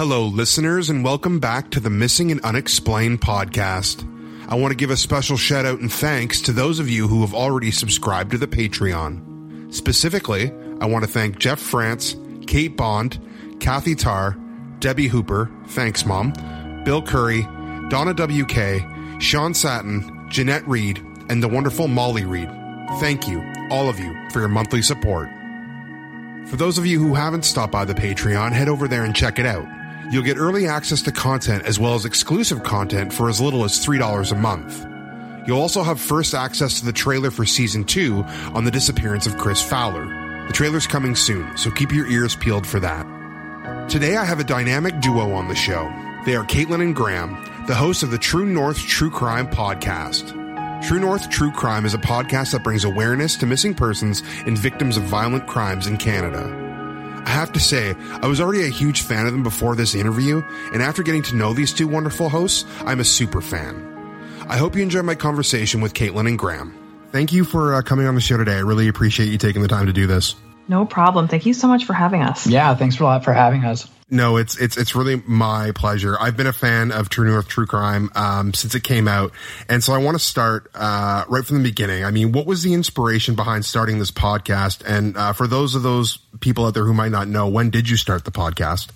Hello, listeners, and welcome back to the Missing and Unexplained podcast. I want to give a special shout out and thanks to those of you who have already subscribed to the Patreon. Specifically, I want to thank Jeff France, Kate Bond, Kathy Tarr, Debbie Hooper, thanks mom, Bill Curry, Donna WK, Sean Satin, Jeanette Reed, and the wonderful Molly Reed. Thank you, all of you, for your monthly support. For those of you who haven't stopped by the Patreon, head over there and check it out. You'll get early access to content as well as exclusive content for as little as $3 a month. You'll also have first access to the trailer for season 2 on the disappearance of Kris Fowler. The trailer's coming soon, so keep your ears peeled for that. Today I have a dynamic duo on the show. They are Caitlin and Graeme, the hosts of the True North True Crime podcast. True North True Crime is a podcast that brings awareness to missing persons and victims of violent crimes in Canada. I have to say, I was already a huge fan of them before this interview, and after getting to know these two wonderful hosts, I'm a super fan. I hope you enjoy my conversation with Caitlin and Graeme. Thank you for uh, coming on the show today. I really appreciate you taking the time to do this. No problem. Thank you so much for having us. Yeah, thanks a lot for having us. No, it's it's it's really my pleasure. I've been a fan of True North True Crime um, since it came out, and so I want to start uh, right from the beginning. I mean, what was the inspiration behind starting this podcast? And uh, for those of those people out there who might not know, when did you start the podcast?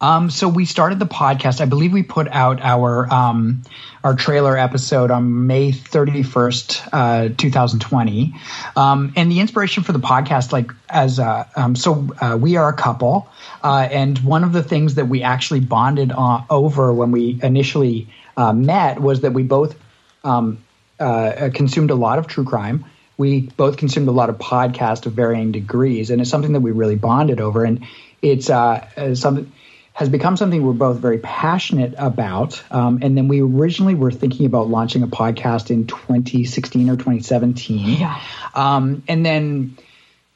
Um, so we started the podcast. I believe we put out our um, our trailer episode on May thirty first, uh, two thousand twenty. Um, and the inspiration for the podcast, like as uh, um, so, uh, we are a couple, uh, and one of the things that we actually bonded on, over when we initially uh, met was that we both um, uh, consumed a lot of true crime. We both consumed a lot of podcasts of varying degrees, and it's something that we really bonded over. And it's something has become something we're both very passionate about. Um, and then we originally were thinking about launching a podcast in 2016 or 2017. Yeah. Um, and then,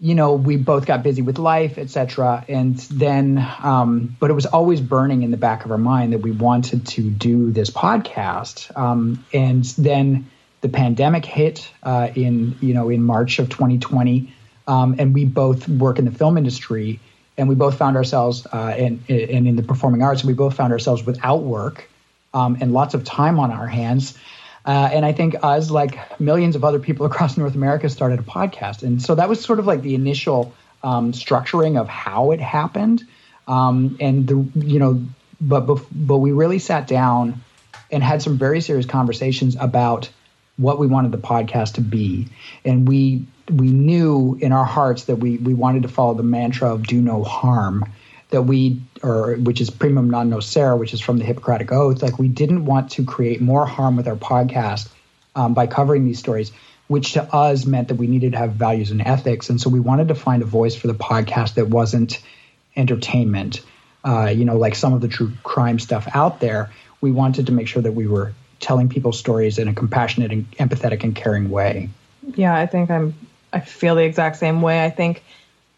you know, we both got busy with life, etc. And then, um, but it was always burning in the back of our mind that we wanted to do this podcast. Um, and then the pandemic hit uh, in, you know, in March of 2020. Um, and we both work in the film industry and we both found ourselves uh, in, in, in the performing arts, and we both found ourselves without work um, and lots of time on our hands. Uh, and I think us, like millions of other people across North America, started a podcast. And so that was sort of like the initial um, structuring of how it happened. Um, and the you know, but but we really sat down and had some very serious conversations about what we wanted the podcast to be. And we we knew in our hearts that we we wanted to follow the mantra of do no harm that we or which is primum non nocere which is from the hippocratic oath like we didn't want to create more harm with our podcast um, by covering these stories which to us meant that we needed to have values and ethics and so we wanted to find a voice for the podcast that wasn't entertainment uh, you know, like some of the true crime stuff out there, we wanted to make sure that we were telling people's stories in a compassionate and empathetic and caring way. Yeah, I think I'm. I feel the exact same way. I think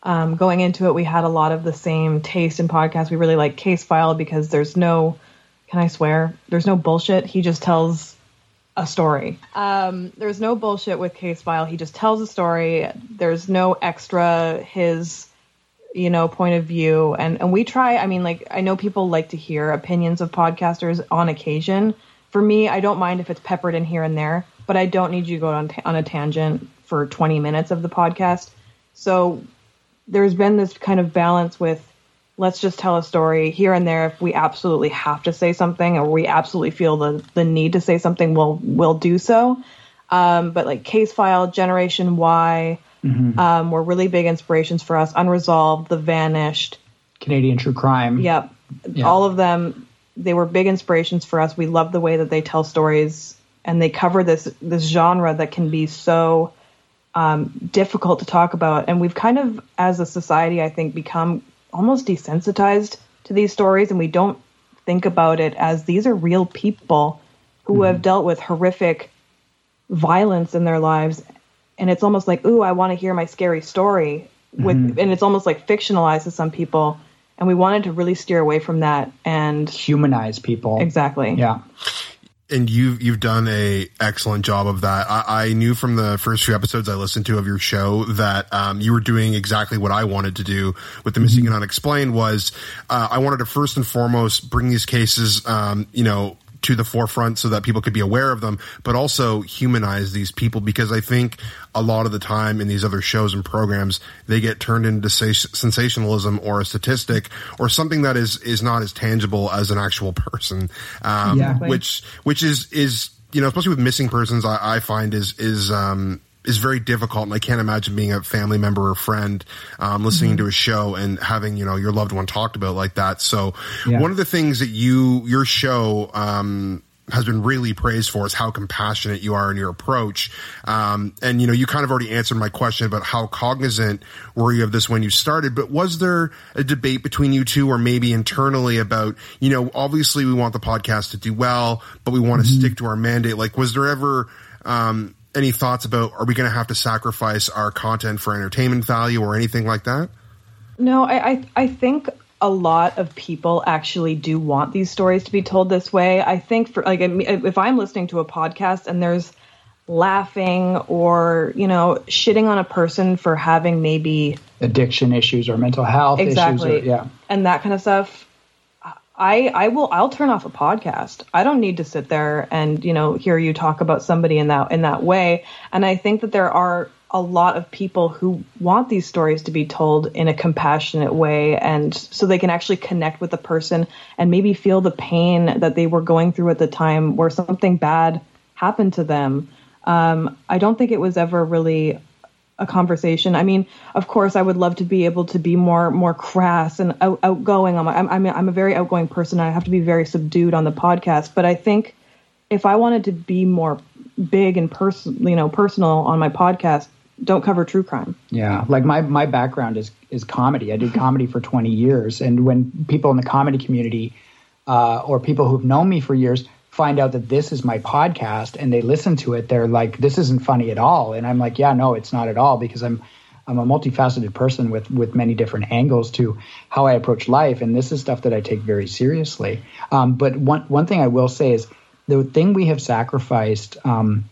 um, going into it, we had a lot of the same taste in podcasts. We really like Case File because there's no, can I swear? There's no bullshit. He just tells a story. Um, there's no bullshit with Case File. He just tells a story. There's no extra his, you know, point of view. And and we try. I mean, like I know people like to hear opinions of podcasters on occasion. For me, I don't mind if it's peppered in here and there, but I don't need you to go on on a tangent for 20 minutes of the podcast. So there's been this kind of balance with let's just tell a story here and there. If we absolutely have to say something or we absolutely feel the, the need to say something we'll we'll do so. Um, but like case file Generation Why mm-hmm. um, were really big inspirations for us. Unresolved the vanished. Canadian true crime. Yep. Yeah. all of them they were big inspirations for us. We love the way that they tell stories and they cover this this genre that can be so um, difficult to talk about. And we've kind of, as a society, I think, become almost desensitized to these stories, and we don't think about it as these are real people who mm have dealt with horrific violence in their lives. And it's almost like, ooh, I want to hear my scary story. With, mm and it's almost like fictionalized to some people. And we wanted to really steer away from that and humanize people. Exactly. Yeah and you've you've done a excellent job of that. I, I, knew from the first few episodes I listened to of your show that um, you were doing exactly what I wanted to do with the missing mm-hmm. and unexplained. Was uh, I wanted to first and foremost bring these cases, um, you know, to the forefront so that people could be aware of them, but also humanize these people because I think a lot of the time in these other shows and programs, they get turned into sensationalism or a statistic or something that is, is not as tangible as an actual person. Um, which, which is, is, you know, especially with missing persons, I, I find is, is, um, is very difficult, and I can't imagine being a family member or friend um, listening mm-hmm. to a show and having you know your loved one talked about like that. So yeah. one of the things that you your show um, has been really praised for is how compassionate you are in your approach. Um, and you know, you kind of already answered my question about how cognizant were you of this when you started, but was there a debate between you two or maybe internally about, you know, obviously we want the podcast to do well, but we want to mm-hmm. stick to our mandate. Like, was there ever, um, any thoughts about are we going to have to sacrifice our content for entertainment value or anything like that? No, I, I, I think a lot of people actually do want these stories to be told this way. I think for like if I'm listening to a podcast and there's laughing or you know shitting on a person for having maybe addiction issues or mental health exactly issues or, yeah and that kind of stuff I I will I'll turn off a podcast. I don't need to sit there and you know hear you talk about somebody in that in that way. And I think that there are a lot of people who want these stories to be told in a compassionate way and so they can actually connect with the person and maybe feel the pain that they were going through at the time where something bad happened to them. Um, I don't think it was ever really a conversation. I mean, of course, I would love to be able to be more more crass and out, outgoing. My, I'm I'm I'm a very outgoing person. I have to be very subdued on the podcast. But I think if I wanted to be more big and person, you know, personal on my podcast, don't cover true crime. Yeah, like my my background is is comedy. I did comedy for 20 years, and when people in the comedy community uh, or people who've known me for years find out that this is my podcast and they listen to it, they're like, "This isn't funny at all," and I'm like, "Yeah, no, it's not at all," because I'm I'm a multifaceted person with with many different angles to how I approach life, and this is stuff that I take very seriously. Um, but one one thing I will say is the thing we have sacrificed. Um,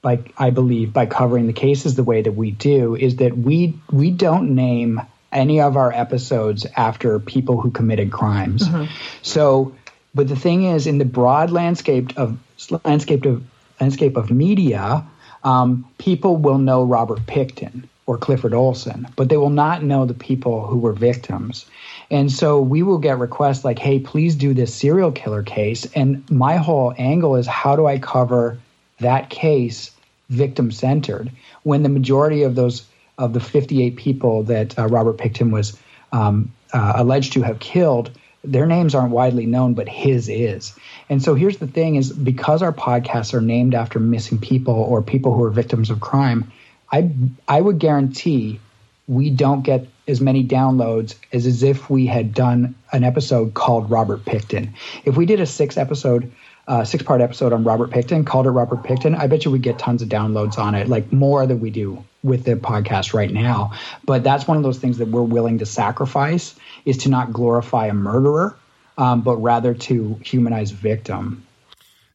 by, I believe by covering the cases the way that we do is that we we don't name any of our episodes after people who committed crimes. Mm-hmm. So but the thing is, in the broad landscape of landscape of landscape of media, um, people will know Robert Pickton or Clifford Olson, but they will not know the people who were victims. And so we will get requests like, "Hey, please do this serial killer case." And my whole angle is, how do I cover that case victim centered when the majority of those of the 58 people that uh, Robert Pickton was um, uh, alleged to have killed their names aren't widely known, but his is. And so here's the thing is because our podcasts are named after missing people or people who are victims of crime, I I would guarantee we don't get as many downloads as, as if we had done an episode called Robert Pickton. If we did a six episode, uh, six part episode on Robert Pickton, called it Robert Pickton, I bet you we'd get tons of downloads on it, like more than we do with the podcast right now. But that's one of those things that we're willing to sacrifice is to not glorify a murderer, um, but rather to humanize victim.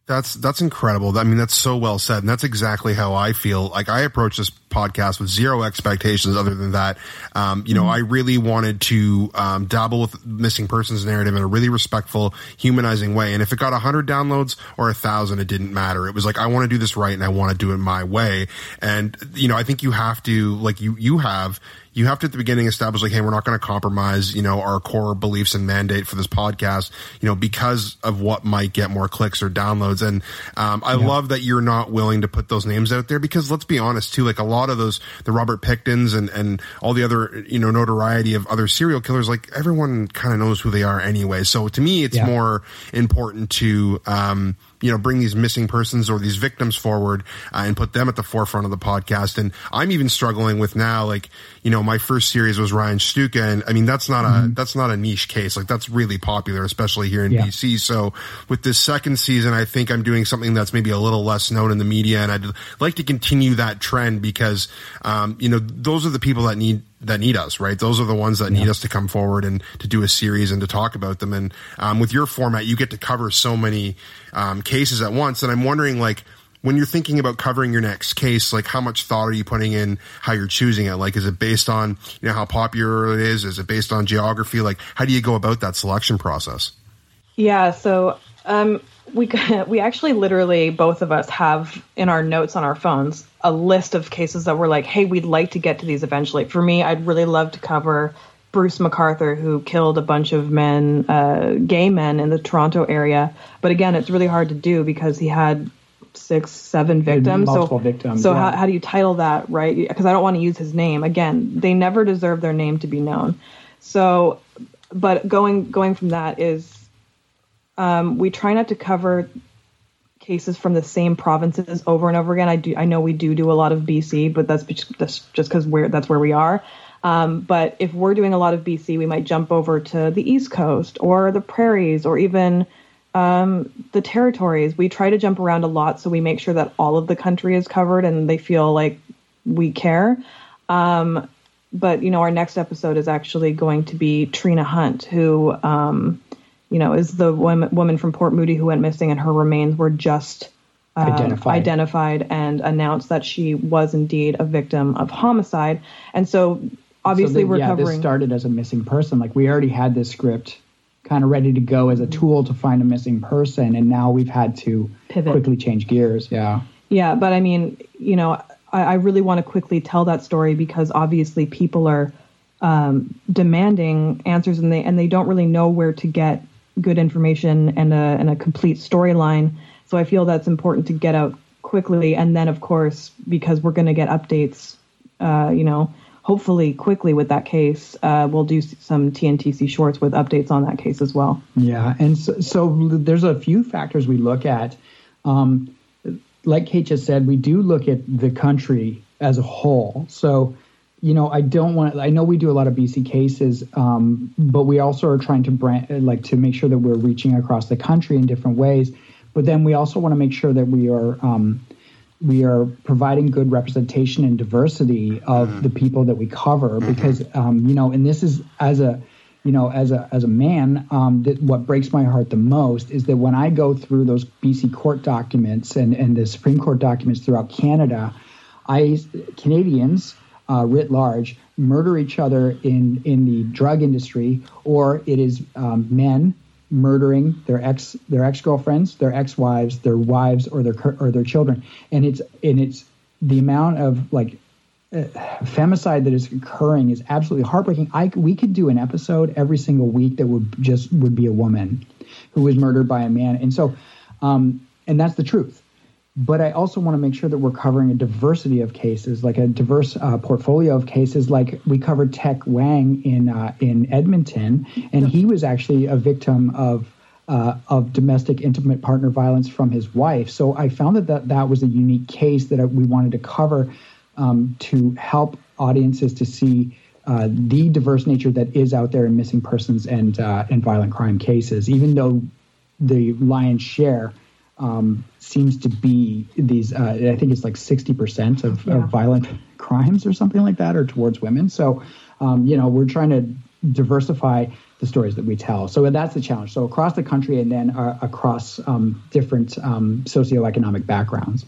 That's that's incredible. I mean, that's so well said, and that's exactly how I feel. Like I approach this podcast with zero expectations, other than that. Um, you know, mm-hmm. I really wanted to um, dabble with missing persons narrative in a really respectful, humanizing way. And if it got hundred downloads or a thousand, it didn't matter. It was like I want to do this right, and I want to do it my way. And you know, I think you have to, like you you have you have to at the beginning establish like, hey, we're not going to compromise, you know, our core beliefs and mandate for this podcast, you know, because of what might get more clicks or downloads. And um, I yeah. love that you're not willing to put those names out there because let's be honest too, like a lot of those, the Robert Picktons and and all the other, you know, notoriety of other serial killers, like everyone kind of knows who they are anyway. So to me, it's yeah. more important to um, you know, bring these missing persons or these victims forward uh, and put them at the forefront of the podcast. And I'm even struggling with now, like, you know, my first series was Ryan Shtuka. And I mean, that's not mm-hmm. a, that's not a niche case. Like that's really popular, especially here in yeah. BC. So with this second season, I think I'm doing something that's maybe a little less known in the media. And I'd like to continue that trend because, um, you know, those are the people that need that need us, right? Those are the ones that yeah. need us to come forward and to do a series and to talk about them. And um, with your format, you get to cover so many um, cases at once. And I'm wondering, like, when you're thinking about covering your next case, like how much thought are you putting in how you're choosing it? Like, is it based on you know how popular it is? Is it based on geography? Like, how do you go about that selection process? Yeah, so um, we we actually literally both of us have in our notes on our phones a list of cases that we're like, hey, we'd like to get to these eventually. For me, I'd really love to cover Bruce McArthur, who killed a bunch of men, uh, gay men in the Toronto area. But again, it's really hard to do because he had six, seven victims. Multiple so, victims. So yeah. how, how do you title that, right? Because I don't want to use his name. Again, they never deserve their name to be known. So, but going going from that is, um, we try not to cover cases from the same provinces over and over again. I do I know we do do a lot of BC, but that's just, because we're that's where we are. Um, but if we're doing a lot of BC, we might jump over to the East Coast or the prairies or even um, the territories. We try to jump around a lot so we make sure that all of the country is covered and they feel like we care. Um, but you know, our next episode is actually going to be Trina Hunt, who um, you know, is the woman, woman from Port Moody who went missing, and her remains were just um, identified. identified and announced that she was indeed a victim of homicide. And so, obviously, so the, we're yeah, covering. This started as a missing person. Like we already had this script kind of ready to go as a tool to find a missing person, and now we've had to Pivot. quickly change gears. Yeah. Yeah, but I mean, you know, I, I really want to quickly tell that story because obviously people are um, demanding answers, and they and they don't really know where to get good information and a, and a complete storyline. So I feel that's important to get out quickly. And then, of course, because we're going to get updates, uh, you know, hopefully quickly with that case, uh, we'll do some TNTC shorts with updates on that case as well. Yeah. And so, so there's a few factors we look at. Um, like Kate just said, we do look at the country as a whole. So you know, I don't want. I know we do a lot of BC cases, um, but we also are trying to brand, like to make sure that we're reaching across the country in different ways. But then we also want to make sure that we are um, we are providing good representation and diversity of mm-hmm. the people that we cover, mm-hmm. because um, you know, and this is as a you know, as a as a man, um, that what breaks my heart the most is that when I go through those BC court documents and and the Supreme Court documents throughout Canada, I Canadians uh, writ large murder each other in in the drug industry, or it is um, men murdering their ex their ex girlfriends, their ex wives, their wives, or their or their children, and it's and it's the amount of like uh, femicide that is occurring is absolutely heartbreaking. I we could do an episode every single week that would just would be a woman who was murdered by a man, and so um, and that's the truth but I also want to make sure that we're covering a diversity of cases, like a diverse uh, portfolio of cases. Like we covered Tech Wang in uh, in Edmonton, and he was actually a victim of uh, of domestic intimate partner violence from his wife. So I found that that, that was a unique case that we wanted to cover um, to help audiences to see uh, the diverse nature that is out there in missing persons and uh, and violent crime cases, even though the lion's share um, seems to be these. Uh, I think it's like sixty percent of, yeah. of, violent crimes or something like that, or towards women. So, um, you know, we're trying to diversify the stories that we tell. So that's the challenge. So across the country and then uh, across um, different um, socioeconomic backgrounds.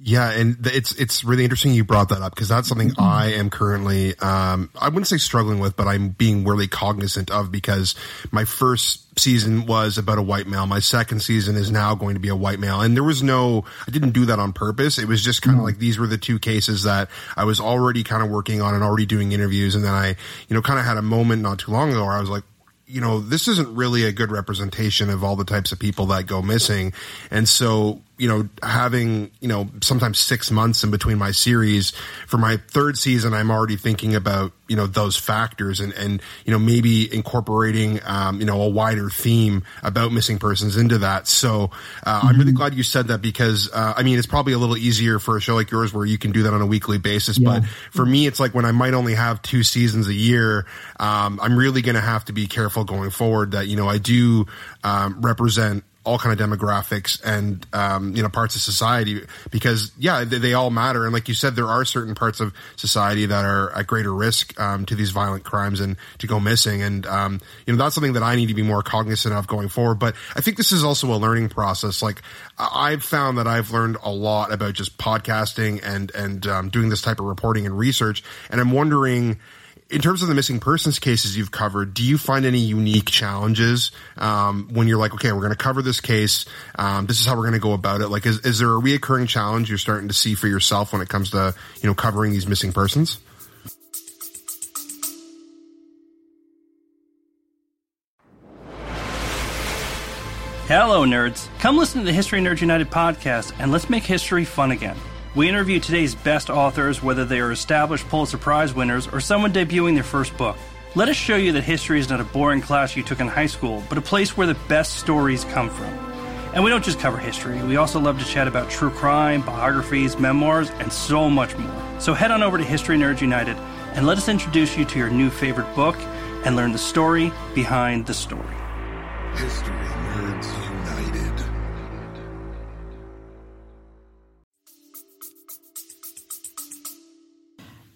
Yeah, and it's it's really interesting you brought that up because that's something mm-hmm. I am currently um, I wouldn't say struggling with, but I'm being really cognizant of because my first season was about a white male. My second season is now going to be a white male, and there was no I didn't do that on purpose. It was just kind of mm-hmm. like these were the two cases that I was already kind of working on and already doing interviews, and then I you know kind of had a moment not too long ago where I was like, you know, this isn't really a good representation of all the types of people that go missing. And so, you know, having, you know, sometimes six months in between my series for my third season, I'm already thinking about, you know, those factors and, and, you know, maybe incorporating, um, you know, a wider theme about missing persons into that. So, uh, mm-hmm. I'm really mm-hmm. glad you said that because, uh, I mean, it's probably a little easier for a show like yours where you can do that on a weekly basis. Yeah. But for me, it's like when I might only have two seasons a year, um, I'm really going to have to be careful going forward that, you know, I do, um, represent all kind of demographics and um, you know parts of society because yeah they, they, all matter. And like you said there are certain parts of society that are at greater risk um, to these violent crimes and to go missing. And um, you know that's something that I need to be more cognizant of going forward. But I think this is also a learning process. Like I've found that I've learned a lot about just podcasting and and um, doing this type of reporting and research. And I'm wondering in terms of the missing persons cases you've covered, do you find any unique challenges um, when you're like, okay, we're going to cover this case. Um, this is how we're going to go about it. Like, is, is there a reoccurring challenge you're starting to see for yourself when it comes to you know covering these missing persons? Hello, nerds. Come listen to the History Nerds United podcast and let's make history fun again. We interview today's best authors, whether they are established Pulitzer Prize winners or someone debuting their first book. Let us show you that history is not a boring class you took in high school, but a place where the best stories come from. And we don't just cover history, we also love to chat about true crime, biographies, memoirs, and so much more. So head on over to History Nerds United and let us introduce you to your new favorite book and learn the story behind the story. History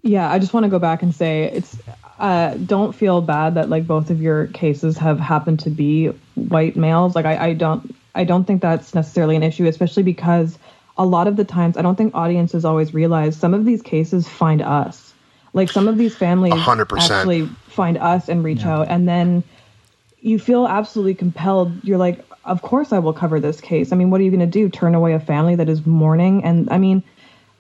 Yeah, I just want to go back and say it's uh, don't feel bad that like both of your cases have happened to be white males. Like I, I don't I don't think that's necessarily an issue, especially because a lot of the times I don't think audiences always realize some of these cases find us. Like some of these families 100%. actually find us and reach yeah. out and then you feel absolutely compelled. You're like, of course I will cover this case. I mean, what are you going to do? Turn away a family that is mourning? And I mean,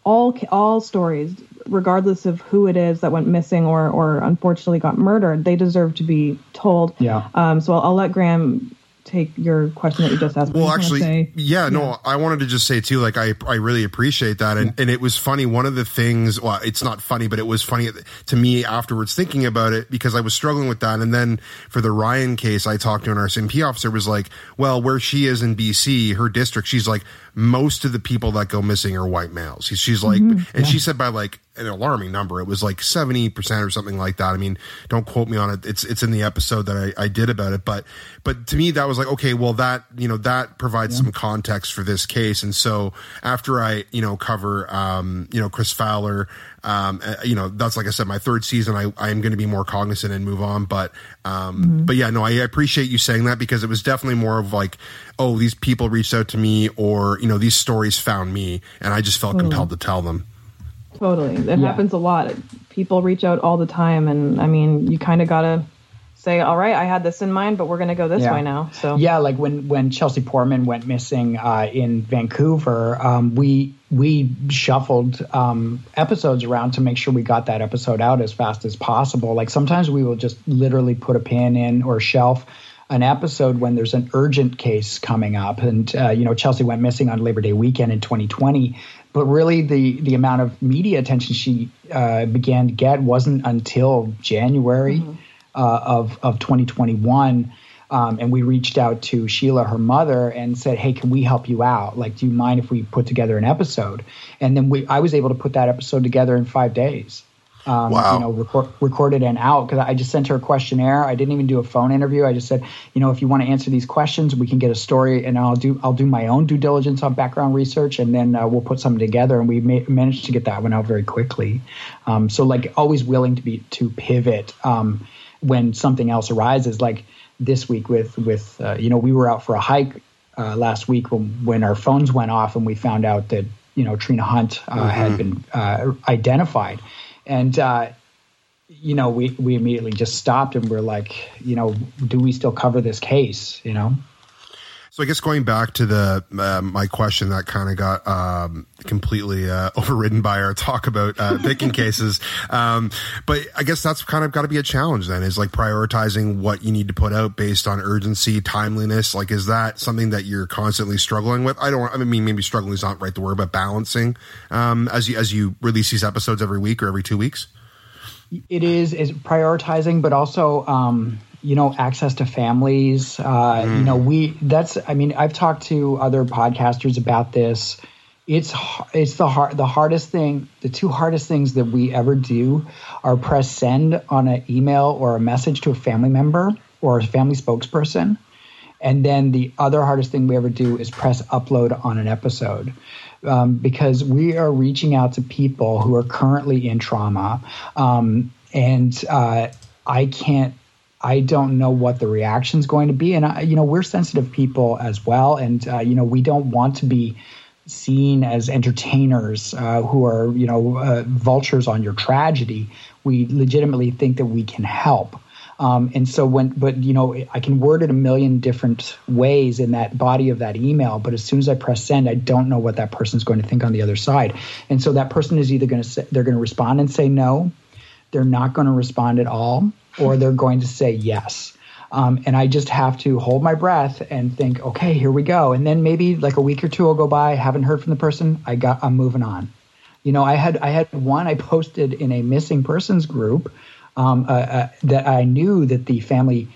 all all stories regardless of who it is that went missing or or unfortunately got murdered, they deserve to be told. Yeah. Um, so I'll, I'll let Graeme take your question that you just asked. Well, actually, say, yeah, yeah, no, I wanted to just say too, like I, I really appreciate that. And, yeah. and it was funny. One of the things, well, it's not funny, but it was funny to me afterwards thinking about it because I was struggling with that. And then for the Ryan case, I talked to an RCMP officer was like, well, where she is in BC, her district, she's like, most of the people that go missing are white males. She's like, mm-hmm. and yeah. she said by like an alarming number. It was like 70% or something like that. I mean, don't quote me on it. It's, it's in the episode that I, I did about it. But, but to me, that was like, okay, well, that, you know, that provides yeah. some context for this case. And so after I, you know, cover, um, you know, Kris Fowler, um, uh, you know, that's like I said, my third season, I, I am going to be more cognizant and move on. But, um, mm-hmm. but yeah, no, I appreciate you saying that because it was definitely more of like, oh, these people reached out to me or, you know, these stories found me and I just felt compelled to tell them. Totally. It yeah. happens a lot. People reach out all the time. And I mean, you kind of got to say, all right, I had this in mind, but we're going to go this yeah. way now. So, yeah, like when, when Chelsea Poorman went missing uh, in Vancouver, um, we, we shuffled um, episodes around to make sure we got that episode out as fast as possible. Like sometimes we will just literally put a pin in or shelf an episode when there's an urgent case coming up. And, uh, you know, Chelsea went missing on Labor Day weekend in 2020 but really the the amount of media attention she uh, began to get wasn't until January mm-hmm. uh, of of 2021. Um, and we reached out to Sheila, her mother, and said, "Hey, can we help you out? Like, do you mind if we put together an episode?" And then we, I was able to put that episode together in five days. Um, Wow. you know, record, recorded and out because I just sent her a questionnaire. I didn't even do a phone interview. I just said, you know, if you want to answer these questions, we can get a story, and I'll do I'll do my own due diligence on background research, and then uh, we'll put something together. And we ma- managed to get that one out very quickly. Um, so like always willing to be to pivot um, when something else arises. Like this week with with uh, you know we were out for a hike uh, last week when, when our phones went off and we found out that you know Trina Hunt uh, had been uh, identified, and uh, you know we we immediately just stopped and we're like, you know, do we still cover this case? You know. So I guess going back to the uh, my question that kind of got um, completely uh, overridden by our talk about uh, picking cases, um, but I guess that's kind of got to be a challenge. Then is like prioritizing what you need to put out based on urgency, timeliness. Like, is that something that you're constantly struggling with? I don't. I mean, maybe struggling is not right the word, but balancing um, as you as you release these episodes every week or every two weeks. it is is prioritizing but also um you know access to families uh you know we that's i mean i've talked to other podcasters about this. It's it's the hard the hardest thing the two hardest things that we ever do are press send on an email or a message to a family member or a family spokesperson. And then the other hardest thing we ever do is press upload on an episode. Um, because we are reaching out to people who are currently in trauma. Um, and uh, I can't, I don't know what the reaction is going to be. And, I, you know, we're sensitive people as well. And, uh, you know, we don't want to be seen as entertainers uh, who are, you know, uh, vultures on your tragedy. We legitimately think that we can help. Um, and so when, but you know, I can word it a million different ways in that body of that email. But as soon as I press send, I don't know what that person's going to think on the other side. And so that person is either going to say, they're going to respond and say no, they're not going to respond at all, or they're going to say yes. Um, and I just have to hold my breath and think, okay, here we go. And then maybe like a week or two will go by, haven't heard from the person. I got, I'm moving on. You know, I had I had one I posted in a missing persons group um, uh, uh, that I knew that the family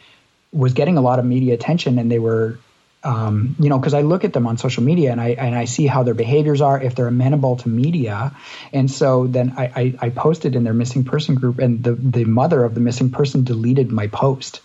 was getting a lot of media attention, and they were, um, you know, because I look at them on social media and I and I see how their behaviors are, if they're amenable to media, and so then I, I, I posted in their missing person group, and the the mother of the missing person deleted my post.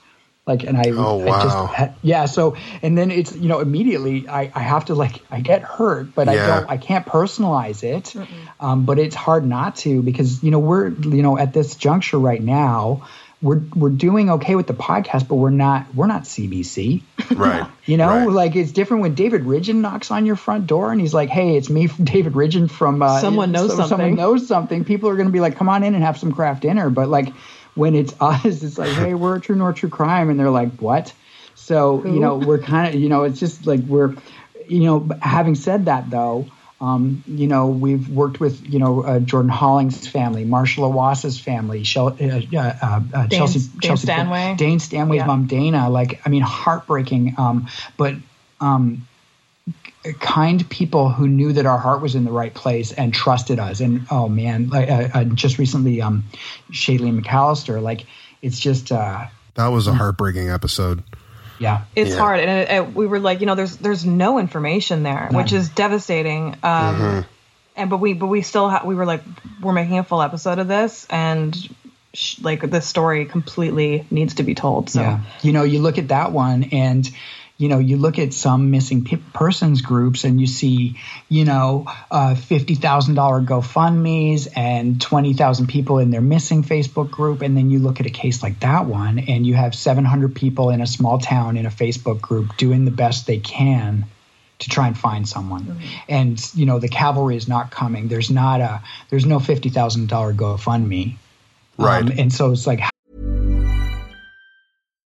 Like and I, Oh, I wow. just had, yeah. So and then it's you know immediately I, I have to like I get hurt, but I don't I can't personalize it. Um, but it's hard not to because you know we're you know at this juncture right now we're we're doing okay with the podcast, but we're not we're not CBC. Right. You know, Right. like it's different when David Ridgen knocks on your front door and he's like, "Hey, it's me, David Ridgen from uh, Someone knows Someone something." Someone knows something." People are going to be like, "Come on in and have some craft dinner." But like when it's us, it's like, "Hey, we're True North True Crime," and they're like, "What?" So you know, we're kind of you know, it's just like we're you know. Having said that, though. Um, you know, we've worked with, you know, uh, Jordan Holling's family, Marshall Awasa's family, Shel- uh, uh, uh, Chelsea, Dane Chelsea Stanway. Dane Stanway's Yeah. mom, Dana. Like, I mean, heartbreaking. Um, but um, kind people who knew that our heart was in the right place and trusted us. And oh man, like uh, uh, just recently, um, Shailene McAllister. Like, it's just, uh, That was a heartbreaking episode. Yeah, It's Yeah. hard, and it, it, we were like, you know, there's there's no information there, which is devastating. Um, And but we but we still ha- we were like, we're making a full episode of this, and sh- like this story completely needs to be told. So Yeah. You know, you look at that one and you know, you look at some missing pe- persons groups and you see, you know, uh, $50,000 GoFundMe's and 20,000 people in their missing Facebook group. And then you look at a case like that one and you have 700 people in a small town in a Facebook group doing the best they can to try and find someone. And, you know, the cavalry is not coming. There's not a, there's no $50,000 GoFundMe. Right. Um, and so it's like,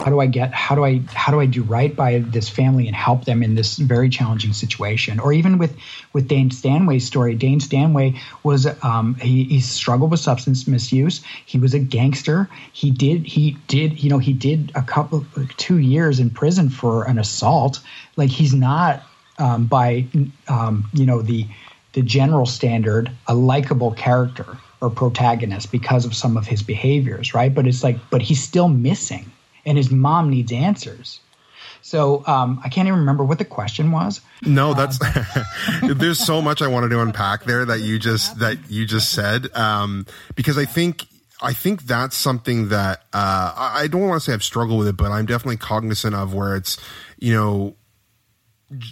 How do I get how do I how do I do right by this family and help them in this very challenging situation? Or even with with Dane Stanway's story, Dane Stanway was um, he, he struggled with substance misuse. He was a gangster. He did he did you know he did a couple two years in prison for an assault. Like he's not um, by um, you know the the general standard a likable character or protagonist because of some of his behaviors, right? But it's like but he's still missing and his mom needs answers. So um, I can't even remember what the question was. No, that's there's so much I wanted to unpack there that you just that you just said um, because I think I think that's something that uh, I I don't want to say I've struggled with it, but I'm definitely cognizant of where it's you know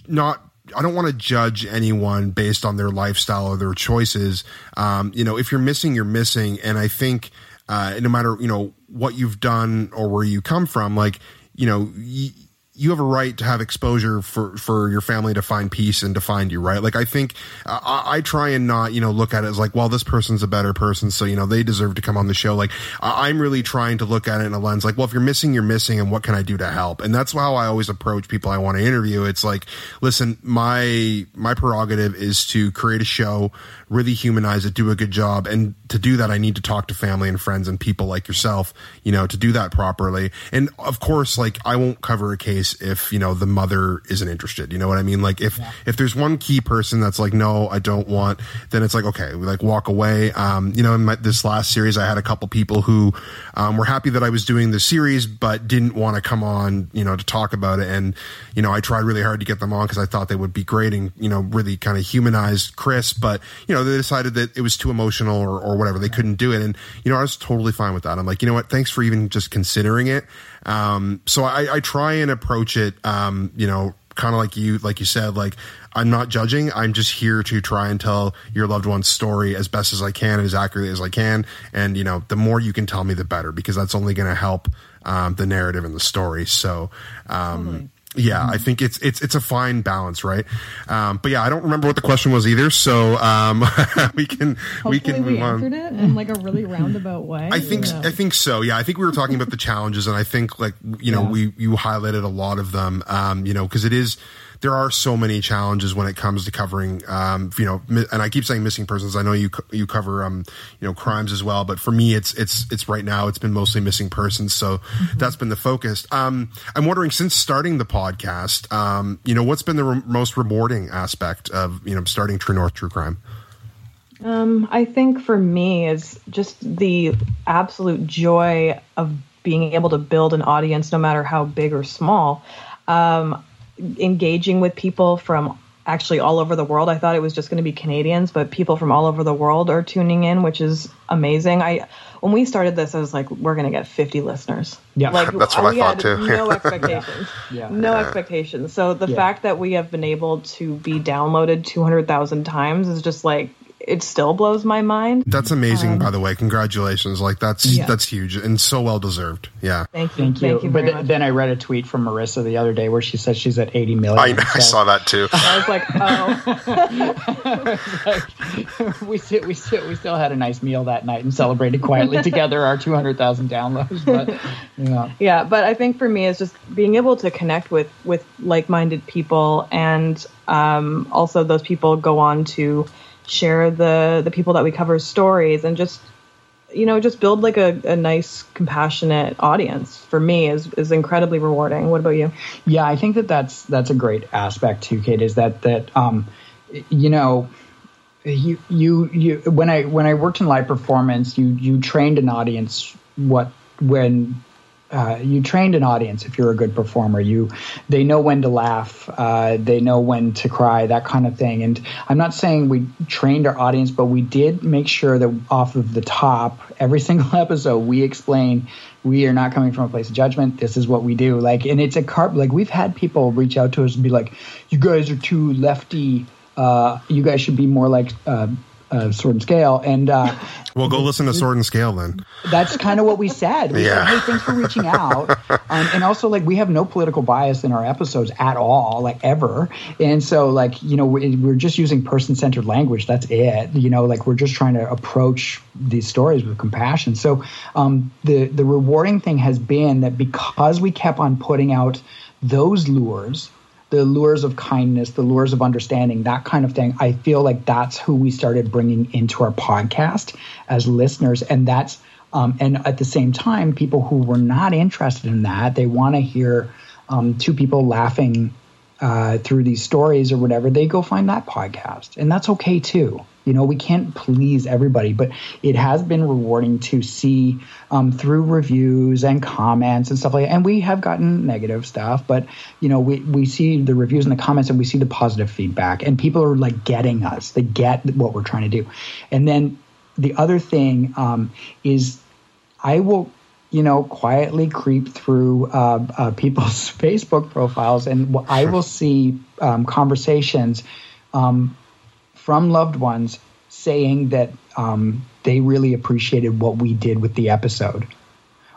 not. I don't want to judge anyone based on their lifestyle or their choices. Um, you know, if you're missing, you're missing, and I think uh, no matter you know what you've done or where you come from, like you know. Y- you have a right to have exposure for for your family to find peace and to find you right? Like i think I, I try and not you know look at it as like well this person's a better person so you know they deserve to come on the show. Like i'm really trying to look at it in a lens like well if you're missing you're missing and what can i do to help? And that's how i always approach people i want to interview. It's like listen my my prerogative is to create a show really humanize it do a good job and to do that i need to talk to family and friends and people like yourself you know to do that properly. And of course like i won't cover a case if you know the mother isn't interested. You know what i mean? Like if if there's one key person that's like no i don't want then it's like okay we like walk away. Um you know in my, this last series i had a couple people who um, were happy that i was doing the series but didn't want to come on you know to talk about it. And you know i tried really hard to get them on because i thought they would be great and you know really kind of humanized chris. But you know they decided that it was too emotional or, or whatever they couldn't do it and you know i was totally fine with that i'm like you know what thanks for even just considering it um, so I, I try and approach it, um, you know, kind of like you, like you said, like I'm not judging. I'm just here to try and tell your loved one's story as best as I can, as accurately as I can. And, you know, the more you can tell me, the better, because that's only going to help, um, the narrative and the story. So, um, yeah, I think it's it's it's a fine balance, right? Um, but yeah, I don't remember what the question was either, so um, we can we Hopefully can we move on. it in like a really roundabout way. I think Yeah. I think so. Yeah, I think we were talking about the challenges, and I think like you know Yeah. we you highlighted a lot of them. Um, you know, because it is there are so many challenges when it comes to covering. Um, you know, and I keep saying missing persons. I know you you cover um you know crimes as well, but for me, it's it's it's right now it's been mostly missing persons. So that's been the focus. Um, I'm wondering since starting the podcast, um, you know, what's been the re- most rewarding aspect of you know starting True North True Crime. Um, I think for me is just the absolute joy of being able to build an audience, no matter how big or small. Um, engaging with people from actually all over the world. I thought it was just going to be Canadians, but people from all over the world are tuning in, which is amazing. I when we started this, I was like, we're going to get 50 listeners. Yeah. like That's what I we thought, had too. No expectations. Yeah. No expectations. So the Yeah. fact that we have been able to be downloaded 200,000 times is just like it still blows my mind. That's amazing, by the way. Congratulations! Like that's Yeah. that's huge and so well deserved. Yeah. Thank you. Thank you. Thank you but th- then I read a tweet from Marissa the other day where she said she's at 80 million. I, I saw that too. I was like, oh, we still, we still we still had a nice meal that night and celebrated quietly together our 200,000 downloads. But yeah, yeah. But I think for me, it's just being able to connect with with like minded people, and um, also those people go on to share the the people that we cover stories, and just you know just build like a, a nice compassionate audience. For me, is is incredibly rewarding. What about you? yeah, I think that that's that's a great aspect too, Kate. Is that that um, you know. You, you, you. When I when I worked in live performance, you you trained an audience what when uh, you trained an audience if you're a good performer you they know when to laugh uh, they know when to cry that kind of thing and i'm not saying we trained our audience but we did make sure that off of the top every single episode we explain we are not coming from a place of judgment. This is what we do. Like, and it's a carp. Like we've had people reach out to us and be like, "You guys are too lefty. Uh, you guys should be more like." Uh, uh, sword and scale and uh, Well, go listen to Sword and Scale then. that's kind of what we said. We Yeah. said, hey, thanks for reaching out. Um, and also, like, we have no political bias in our episodes at all, like, ever. And so, like, you know, we, we're just using person centered language. That's it. You know, like, we're just trying to approach these stories with compassion. So, um, the, the rewarding thing has been that because we kept on putting out those lures, the lures of kindness, the lures of understanding, that kind of thing. I feel like that's who we started bringing into our podcast as listeners, and that's um, and at the same time, people who were not interested in that, they want to hear um, two people laughing uh, through these stories or whatever. They go find that podcast, and that's okay too. You know, we can't please everybody, but it has been rewarding to see um, through reviews and comments and stuff like that. And we have gotten negative stuff, but you know, we, we see the reviews and the comments and we see the positive feedback, and people are like getting us. They get what we're trying to do. And then the other thing um, is, I will you know, quietly creep through uh, uh, people's Facebook profiles, and I will see um, conversations um, from loved ones saying that um, they really appreciated what we did with the episode,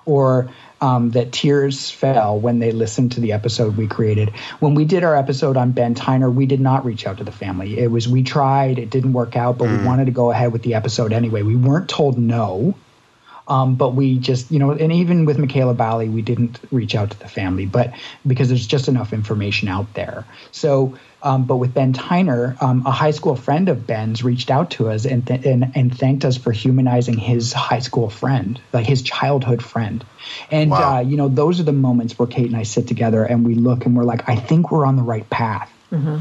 or um, that tears fell when they listened to the episode we created. When we did our episode on Ben Tyner, we did not reach out to the family. It was we tried, it didn't work out, but we wanted to go ahead with the episode anyway. We weren't told no. Um, but we just, you know, and even with Michaela Bally, we didn't reach out to the family, but because there's just enough information out there. So, um, but with Ben Tyner, um, a high school friend of Ben's reached out to us and, th- and and thanked us for humanizing his high school friend, like his childhood friend. And Wow. uh, you know, those are the moments where Kate and I sit together and we look and we're like, I think we're on the right path. Mm-hmm.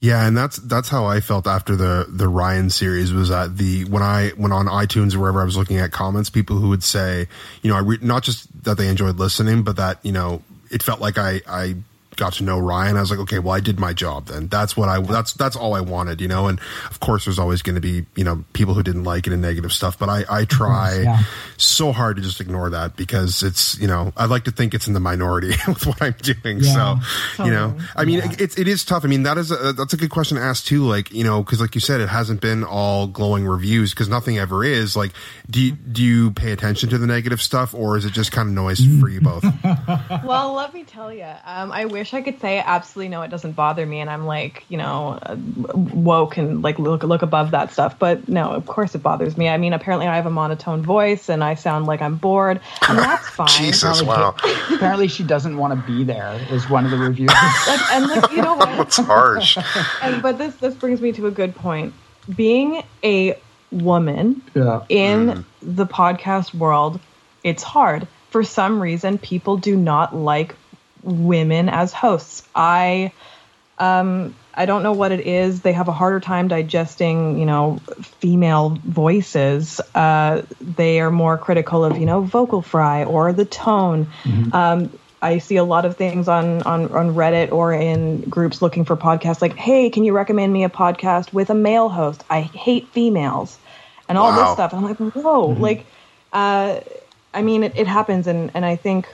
Yeah, and that's that's how I felt after the the Ryan series was that the when I went on iTunes or wherever I was looking at comments, people who would say, you know, I re- not just that they enjoyed listening, but that you know it felt like I I got to know Ryan. I was like, okay, well, I did my job then. That's what I that's that's all I wanted, you know. And of course, there's always going to be you know people who didn't like it and negative stuff, but I I try yeah. so hard to just ignore that because it's you know I like to think it's in the minority with what I'm doing. Yeah, so you know, I mean, it, it's it is tough. I mean, that is a, that's a good question to ask too. Like you know, because like you said, it hasn't been all glowing reviews because nothing ever is. Like, do you, do you pay attention to the negative stuff or is it just kind of noise for you both? Well, let me tell you, um, I wish I could say absolutely no, it doesn't bother me, and I'm like, you know, uh, woke and like look look above that stuff. But no, of course it bothers me. I mean, apparently I have a monotone voice and I sound like I'm bored, and that's fine. Jesus, wow, Apparently, she doesn't want to be there. Is one of the reviews. Like, and like, you know what? It's harsh. And, but this this brings me to a good point. Being a woman yeah. in the podcast world, it's hard. For some reason, people do not like women as hosts. I um I don't know what it is. They have a harder time digesting, you know, female voices. Uh, they are more critical of, you know, vocal fry or the tone. Um, I see a lot of things on, on on Reddit or in groups looking for podcasts like, "Hey, can you recommend me a podcast with a male host? I hate females." And all Wow. this stuff. And I'm like, "Whoa." Like uh I mean, it, it happens and and I think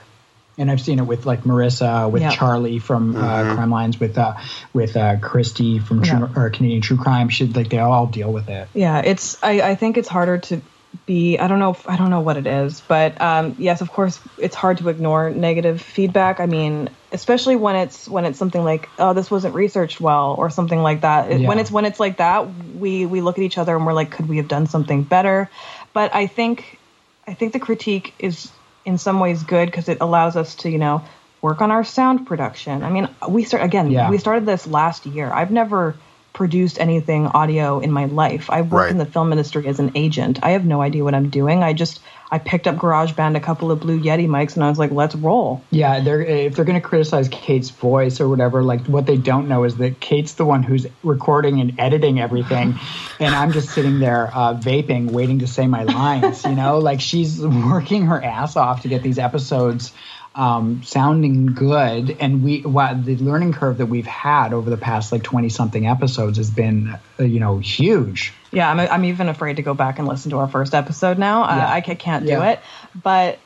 and I've seen it with like Marissa, with Yeah. Charlie from uh, Crime Lines, with uh, with uh, Kristi from True, Yeah. or Canadian True Crime. Should like they all deal with it. Yeah, it's. I, I think it's harder to be. I don't know. If, I don't know what it is, but um, yes, of course, it's hard to ignore negative feedback. I mean, especially when it's when it's something like, oh, this wasn't researched well, or something like that. It- When it's when it's like that, we we look at each other and we're like, could we have done something better? But I think, I think the critique is in some ways good because it allows us to, you know, work on our sound production. I mean, we start again. Yeah. We started this last year. I've never produced anything audio in my life. I worked Right. in the film industry as an agent. I have no idea what I'm doing. I just I picked up GarageBand, a couple of Blue Yeti mics, and I was like, let's roll. Yeah, they're if they're going to criticize Kate's voice or whatever, like what they don't know is that Kate's the one who's recording and editing everything, and I'm just sitting there uh, vaping, waiting to say my lines. You know, like she's working her ass off to get these episodes um, sounding good, and we what the learning curve that we've had over the past like twenty something episodes has been uh, you know huge. Yeah, I'm, I'm even afraid to go back and listen to our first episode now. Yeah. I, I can't do Yeah. it. But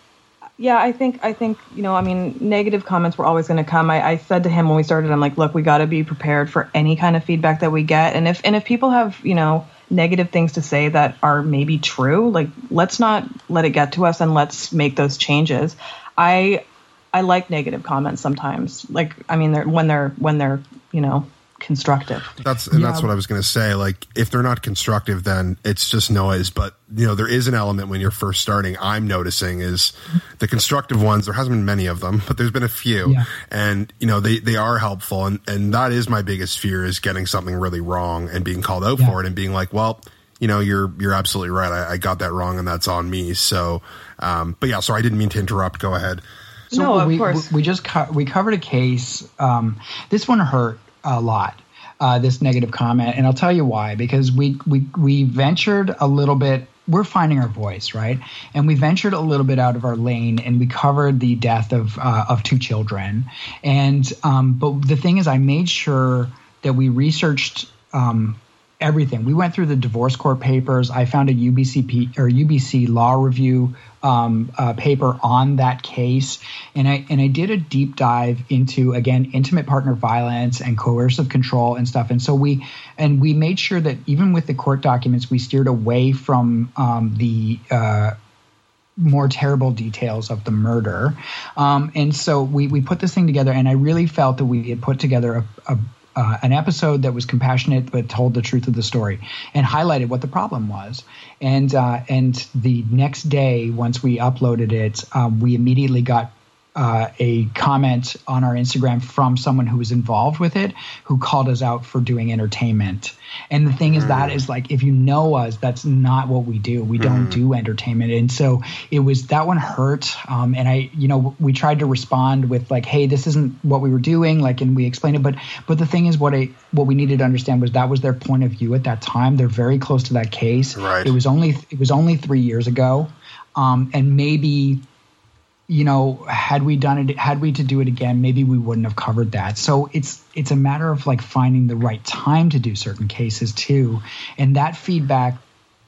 yeah, I think I think you know, I mean, negative comments were always going to come. I, I said to him when we started, I'm like, look, we got to be prepared for any kind of feedback that we get, and if and if people have you know negative things to say that are maybe true, like let's not let it get to us and let's make those changes. I I like negative comments sometimes. Like I mean, they're when they're when they're you know constructive. That's and yeah. that's what I was going to say. Like if they're not constructive, then it's just noise. But you know, there is an element when you're first starting. I'm noticing is the constructive ones. There hasn't been many of them, but there's been a few, yeah. and you know they they are helpful. And and that is my biggest fear is getting something really wrong and being called out yeah. for it and being like, well, you know, you're you're absolutely right. I, I got that wrong, and that's on me. So, um, but yeah, so I didn't mean to interrupt. Go ahead. So no, of we, course. We just co- we covered a case. Um, this one hurt a lot. Uh, this negative comment, and I'll tell you why. Because we we we ventured a little bit. We're finding our voice, right? And we ventured a little bit out of our lane, and we covered the death of uh, of two children. And um, but the thing is, I made sure that we researched um, everything. We went through the divorce court papers. I found a UBCP or UBC law review um, uh, paper on that case, and I and I did a deep dive into again intimate partner violence and coercive control and stuff. And so we and we made sure that even with the court documents, we steered away from um, the uh, more terrible details of the murder. Um, and so we, we put this thing together, and I really felt that we had put together a, a uh, an episode that was compassionate but told the truth of the story and highlighted what the problem was. And uh, and the next day, once we uploaded it, um, we immediately got uh, a comment on our Instagram from someone who was involved with it who called us out for doing entertainment. And the thing is, that mm. is like, if you know us, that's not what we do. We don't mm. do entertainment. And so it was that one hurt. Um, and I, you know, we tried to respond with like, hey, this isn't what we were doing. Like, and we explained it. But, but the thing is, what I, what we needed to understand was that was their point of view at that time. They're very close to that case. Right. It was only, it was only three years ago. Um, and maybe you know, had we done it, had we to do it again, maybe we wouldn't have covered that. So it's it's a matter of like finding the right time to do certain cases too, and that feedback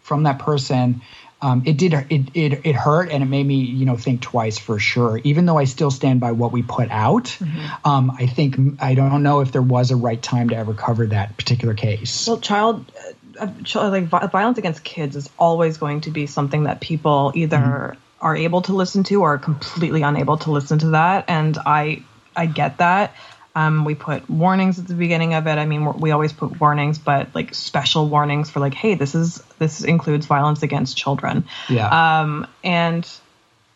from that person. Um, it did it, it it hurt and it made me you know think twice for sure even though i still stand by what we put out mm-hmm. um, i think i don't know if there was a right time to ever cover that particular case well child uh, like violence against kids is always going to be something that people either mm-hmm are able to listen to or are completely unable to listen to that and i i get that um, we put warnings at the beginning of it i mean we always put warnings but like special warnings for like hey this is this includes violence against children yeah um and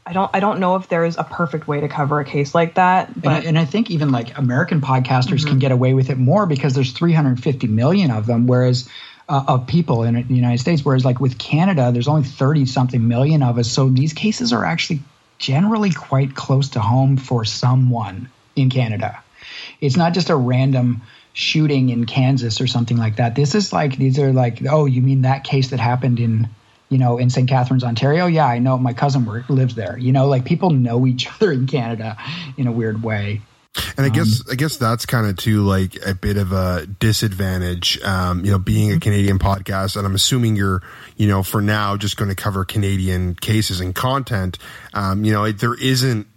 I don't I don't know if there is a perfect way to cover a case like that. But and, and I think even like American podcasters mm-hmm. can get away with it more because there's 350 million of them, whereas uh, of people in the United States. Whereas, like with Canada, there's only 30 something million of us. So these cases are actually generally quite close to home for someone in Canada. It's not just a random shooting in Kansas or something like that. This is like, these are like, oh, you mean that case that happened in you know, in St. Catharines, Ontario. Yeah, I know my cousin lives there. You know, like people know each other in Canada in a weird way. And I guess um, I guess that's kind of too like a bit of a disadvantage, um, you know, being a. Canadian podcast. And I'm assuming you're, you know, for now just going to cover Canadian cases and content. Um, you know, it, there isn't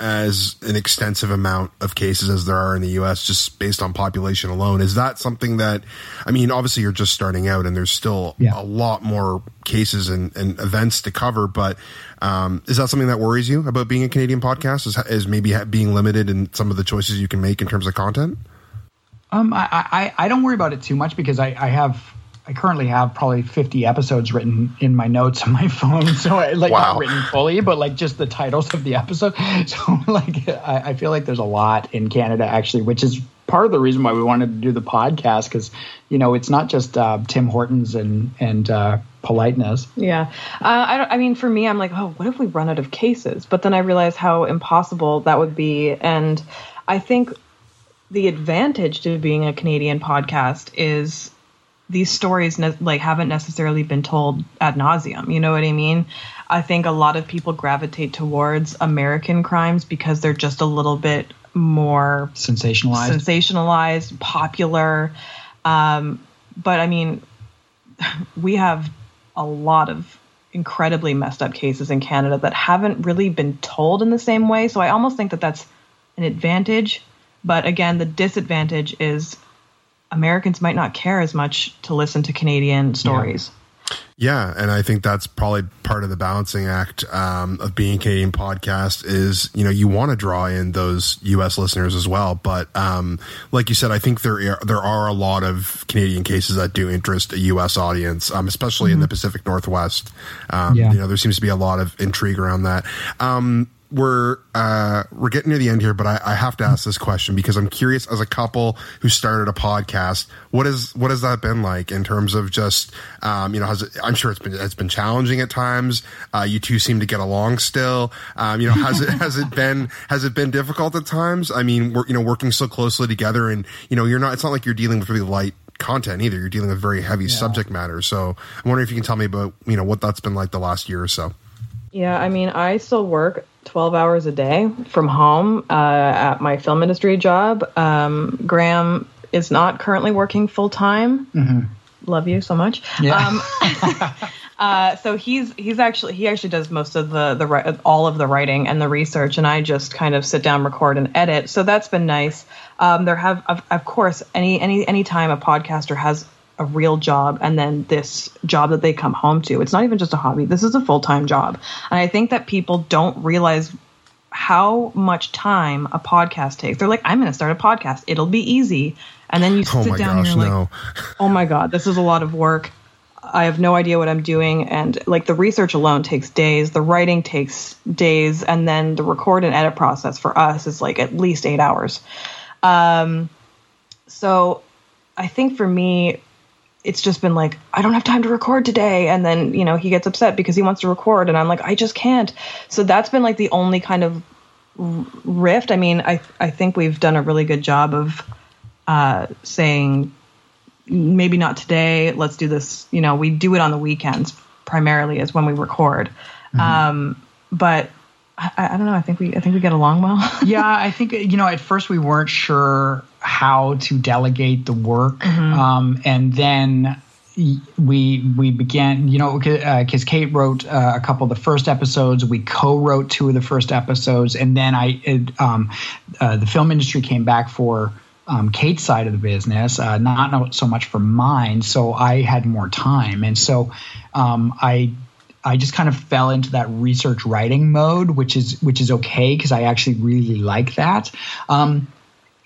as an extensive amount of cases as there are in the US just based on population alone. Is that something that, I mean, obviously you're just starting out and there's still yeah. a lot more cases and, and events to cover, but um, is that something that worries you about being a Canadian podcast? Is, is maybe being limited in some of the choices you can make in terms of content? Um, I, I, I don't worry about it too much because I, I have I currently have probably 50 episodes written in my notes on my phone. So I, like wow. not written fully, but like just the titles of the episode. So like I, I, feel like there's a lot in Canada actually, which is part of the reason why we wanted to do the podcast because you know it's not just uh, Tim Hortons and and uh, politeness. Yeah, uh, I I mean for me I'm like oh what if we run out of cases? But then I realize how impossible that would be, and I think the advantage to being a Canadian podcast is these stories ne- like haven't necessarily been told ad nauseum. You know what I mean? I think a lot of people gravitate towards American crimes because they're just a little bit more sensationalized, sensationalized, popular. Um, but I mean, we have a lot of incredibly messed up cases in Canada that haven't really been told in the same way. So I almost think that that's an advantage. But again, the disadvantage is Americans might not care as much to listen to Canadian stories. Yeah. Yeah, and I think that's probably part of the balancing act um, of being a Canadian podcast is you know you want to draw in those U.S. listeners as well, but um, like you said, I think there are, there are a lot of Canadian cases that do interest a U.S. audience, um, especially mm-hmm. in the Pacific Northwest. Um, yeah. You know, there seems to be a lot of intrigue around that. We're uh, we're getting near the end here, but I, I, have to ask this question because I'm curious. As a couple who started a podcast, what is what has that been like in terms of just um, you know? Has it, I'm sure it's been it's been challenging at times. Uh, you two seem to get along still. Um, you know, has it has it been has it been difficult at times? I mean, we're you know working so closely together, and you know, you're not. It's not like you're dealing with really light content either. You're dealing with very heavy yeah. subject matter. So I'm wondering if you can tell me about you know what that's been like the last year or so. Yeah, I mean, I still work 12 hours a day from home uh, at my film industry job. Um, Graeme is not currently working full time. Mm-hmm. Love you so much. Yeah. Um, uh, so he's he's actually he actually does most of the the all of the writing and the research, and I just kind of sit down, record, and edit. So that's been nice. Um, there have of, of course any any any time a podcaster has a real job and then this job that they come home to. It's not even just a hobby. This is a full time job. And I think that people don't realize how much time a podcast takes. They're like, I'm going to start a podcast. It'll be easy. And then you oh sit down gosh, and you're no. like, oh my God, this is a lot of work. I have no idea what I'm doing. And like the research alone takes days, the writing takes days, and then the record and edit process for us is like at least eight hours. Um, so I think for me, it's just been like I don't have time to record today. And then you know he gets upset because he wants to record and I'm like I just can't. So that's been like the only kind of rift. I mean I I think we've done a really good job of uh, saying maybe not today. Let's do this. You know we do it on the weekends primarily is when we record. Mm-hmm. um, but I, I, don't know. I think we I think we get along well. yeah, I think you know at first we weren't sure how to delegate the work, mm-hmm. um, and then we we began you know because uh, Kate wrote uh, a couple of the first episodes we co-wrote two of the first episodes and then I it, um, uh, the film industry came back for um, Kate's side of the business uh, not so much for mine so I had more time and so um, I I just kind of fell into that research writing mode, which is which is okay because I actually really like that. Um,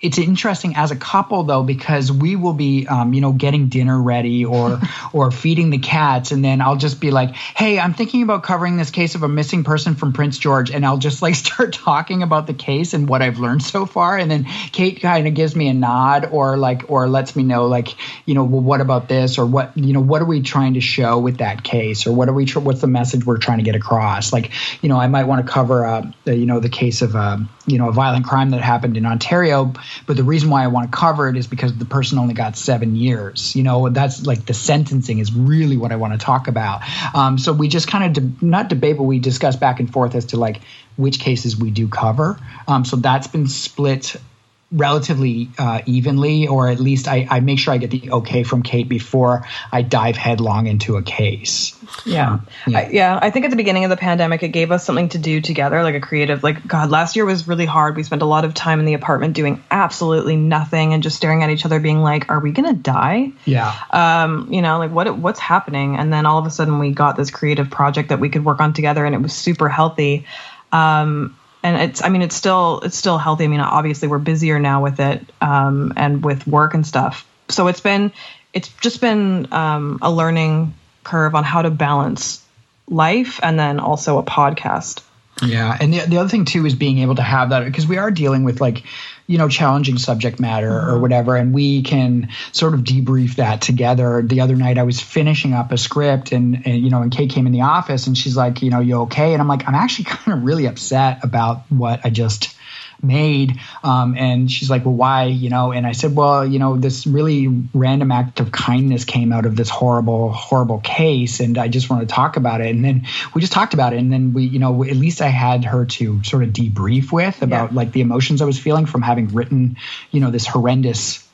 it's interesting as a couple though because we will be um, you know getting dinner ready or or feeding the cats. And then i'll just be like hey i'm thinking about covering this case of a missing person from prince george. And i'll just like start talking about the case and what i've learned so far. And then kate kind of gives me a nod or like or lets me know like you know well what about this? or what you know what are we trying to show with that case? or what are we tr- what's the message we're trying to get across? Like you know i might want to cover uh, you know the case of uh, you know a violent crime that happened in ontario but the reason why I want to cover it is because the person only got seven years. You know, that's like the sentencing is really what I want to talk about. Um, so we just kind of de- not debate, but we discuss back and forth as to like which cases we do cover. Um, so that's been split relatively uh, evenly, or at least I, I, make sure I get the okay from Kate before I dive headlong into a case. Yeah. Um, yeah. I, yeah. I think at the beginning of the pandemic, it gave us something to do together, like a creative, like, God, last year was really hard. We spent a lot of time in the apartment doing absolutely nothing and just staring at each other, being like, are we going to die? Yeah. Um, you know, like what, what's happening? And then all of a sudden we got this creative project that we could work on together and it was super healthy. Um, and it's i mean it's still it's still healthy. I mean obviously we're busier now with it um, and with work and stuff. So it's been it's just been um, a learning curve on how to balance life and then also a podcast. Yeah. And the, the other thing too is being able to have that because we are dealing with like you know challenging subject matter mm-hmm. or whatever and we can sort of debrief that together the other night i was finishing up a script and, and you know and kate came in the office and she's like you know you okay and i'm like i'm actually kind of really upset about what i just made. Um, and she's like, well, why? You know, and I said, well, you know, this really random act of kindness came out of this horrible, horrible case. And I just want to talk about it. And then we just talked about it. And then we, you know, at least I had her to sort of debrief with about yeah. like the emotions I was feeling from having written, you know, this horrendous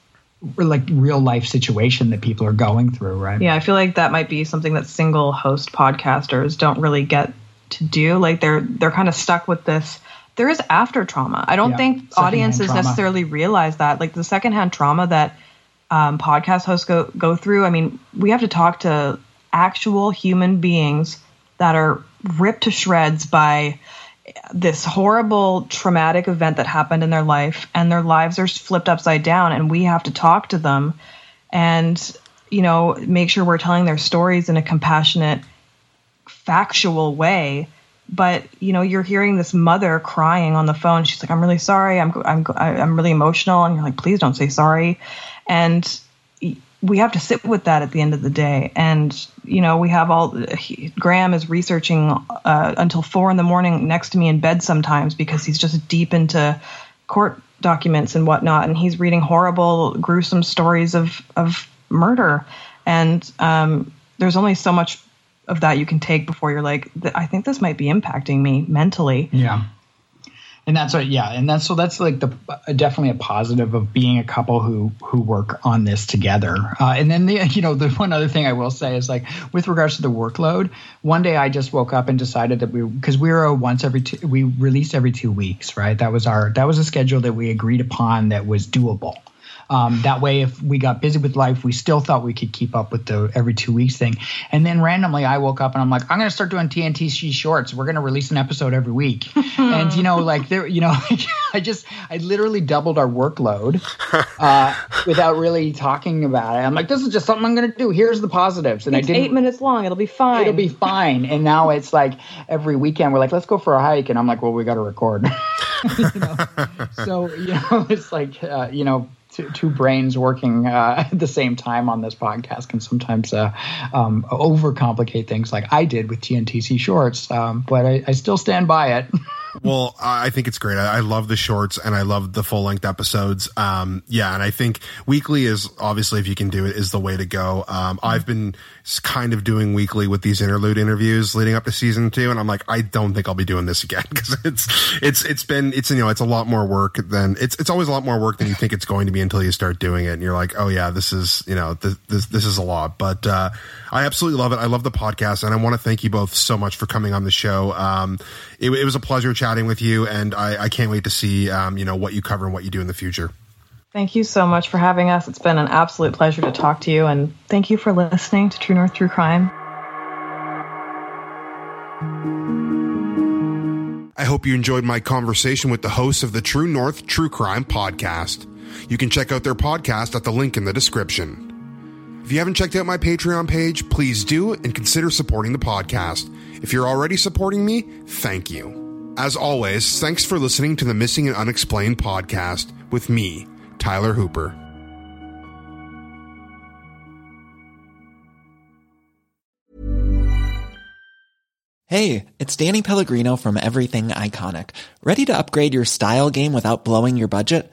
like real life situation that people are going through, right? Yeah, I feel like that might be something that single host podcasters don't really get to do. Like they're they're kind of stuck with this. There is after trauma. I don't Yeah, think audiences trauma. necessarily realize that. Like the secondhand trauma that um, podcast hosts go go through. I mean, we have to talk to actual human beings that are ripped to shreds by this horrible traumatic event that happened in their life and their lives are flipped upside down and we have to talk to them and you know make sure we're telling their stories in a compassionate factual way but you know you're hearing this mother crying on the phone. She's like i'm really sorry. I'm i'm i'm really emotional. And you're like please don't say sorry. And we have to sit with that at the end of the day. And you know we have all he, graeme is researching uh, until four in the morning next to me in bed sometimes because he's just deep into court documents and whatnot. And he's reading horrible gruesome stories of of murder. And um, there's only so much of that you can take before you're like i think this might be impacting me mentally Yeah. And that's what, yeah, and that's so that's like the definitely a positive of being a couple who who work on this together. Uh, and then the you know the one other thing I will say is like with regards to the workload, one day I just woke up and decided that we because we were a once every two we released every two weeks, right? That was our that was a schedule that we agreed upon that was doable. Um, that way, if we got busy with life, we still thought we could keep up with the every two weeks thing. And then randomly, I woke up and I'm like, I'm going to start doing TNTC shorts. We're going to release an episode every week. and you know, like there, you know, I just, I literally doubled our workload uh, without really talking about it. I'm like, this is just something I'm going to do. Here's the positives, and it's I didn't. eight minutes long it'll be fine It'll be fine. And now it's like every weekend we're like, let's go for a hike, and I'm like, well, we got to record. you know? So you know, it's like uh, you know, two, two brains working uh, at the same time on this podcast can sometimes uh, um, overcomplicate things, like I did with TNTC Shorts. Um, but I, I still stand by it. Well, I think it's great. I I love the shorts and I love the full length episodes. Um, yeah, and I think weekly is obviously, if you can do it, is the way to go. Um, I've been kind of doing weekly with these interlude interviews leading up to season two, and I'm like, I don't think I'll be doing this again because it's it's it's been it's you know it's a lot more work than it's it's always a lot more work than you think it's going to be until you start doing it, and you're like, oh yeah, this is you know this this, this is a lot, but uh, I absolutely love it. I love the podcast, and I want to thank you both so much for coming on the show. Um, it, it was a pleasure chatting with you, and I, I can't wait to see um, you know what you cover and what you do in the future. Thank you so much for having us. It's been an absolute pleasure to talk to you, and thank you for listening to True North True Crime. I hope you enjoyed my conversation with the hosts of the True North True Crime podcast. You can check out their podcast at the link in the description. If you haven't checked out my Patreon page, please do and consider supporting the podcast. If you're already supporting me, thank you. As always, thanks for listening to the Missing and Unexplained podcast with me, Tyler Hooper. Hey, it's Danny Pellegrino from Everything Iconic. Ready to upgrade your style game without blowing your budget?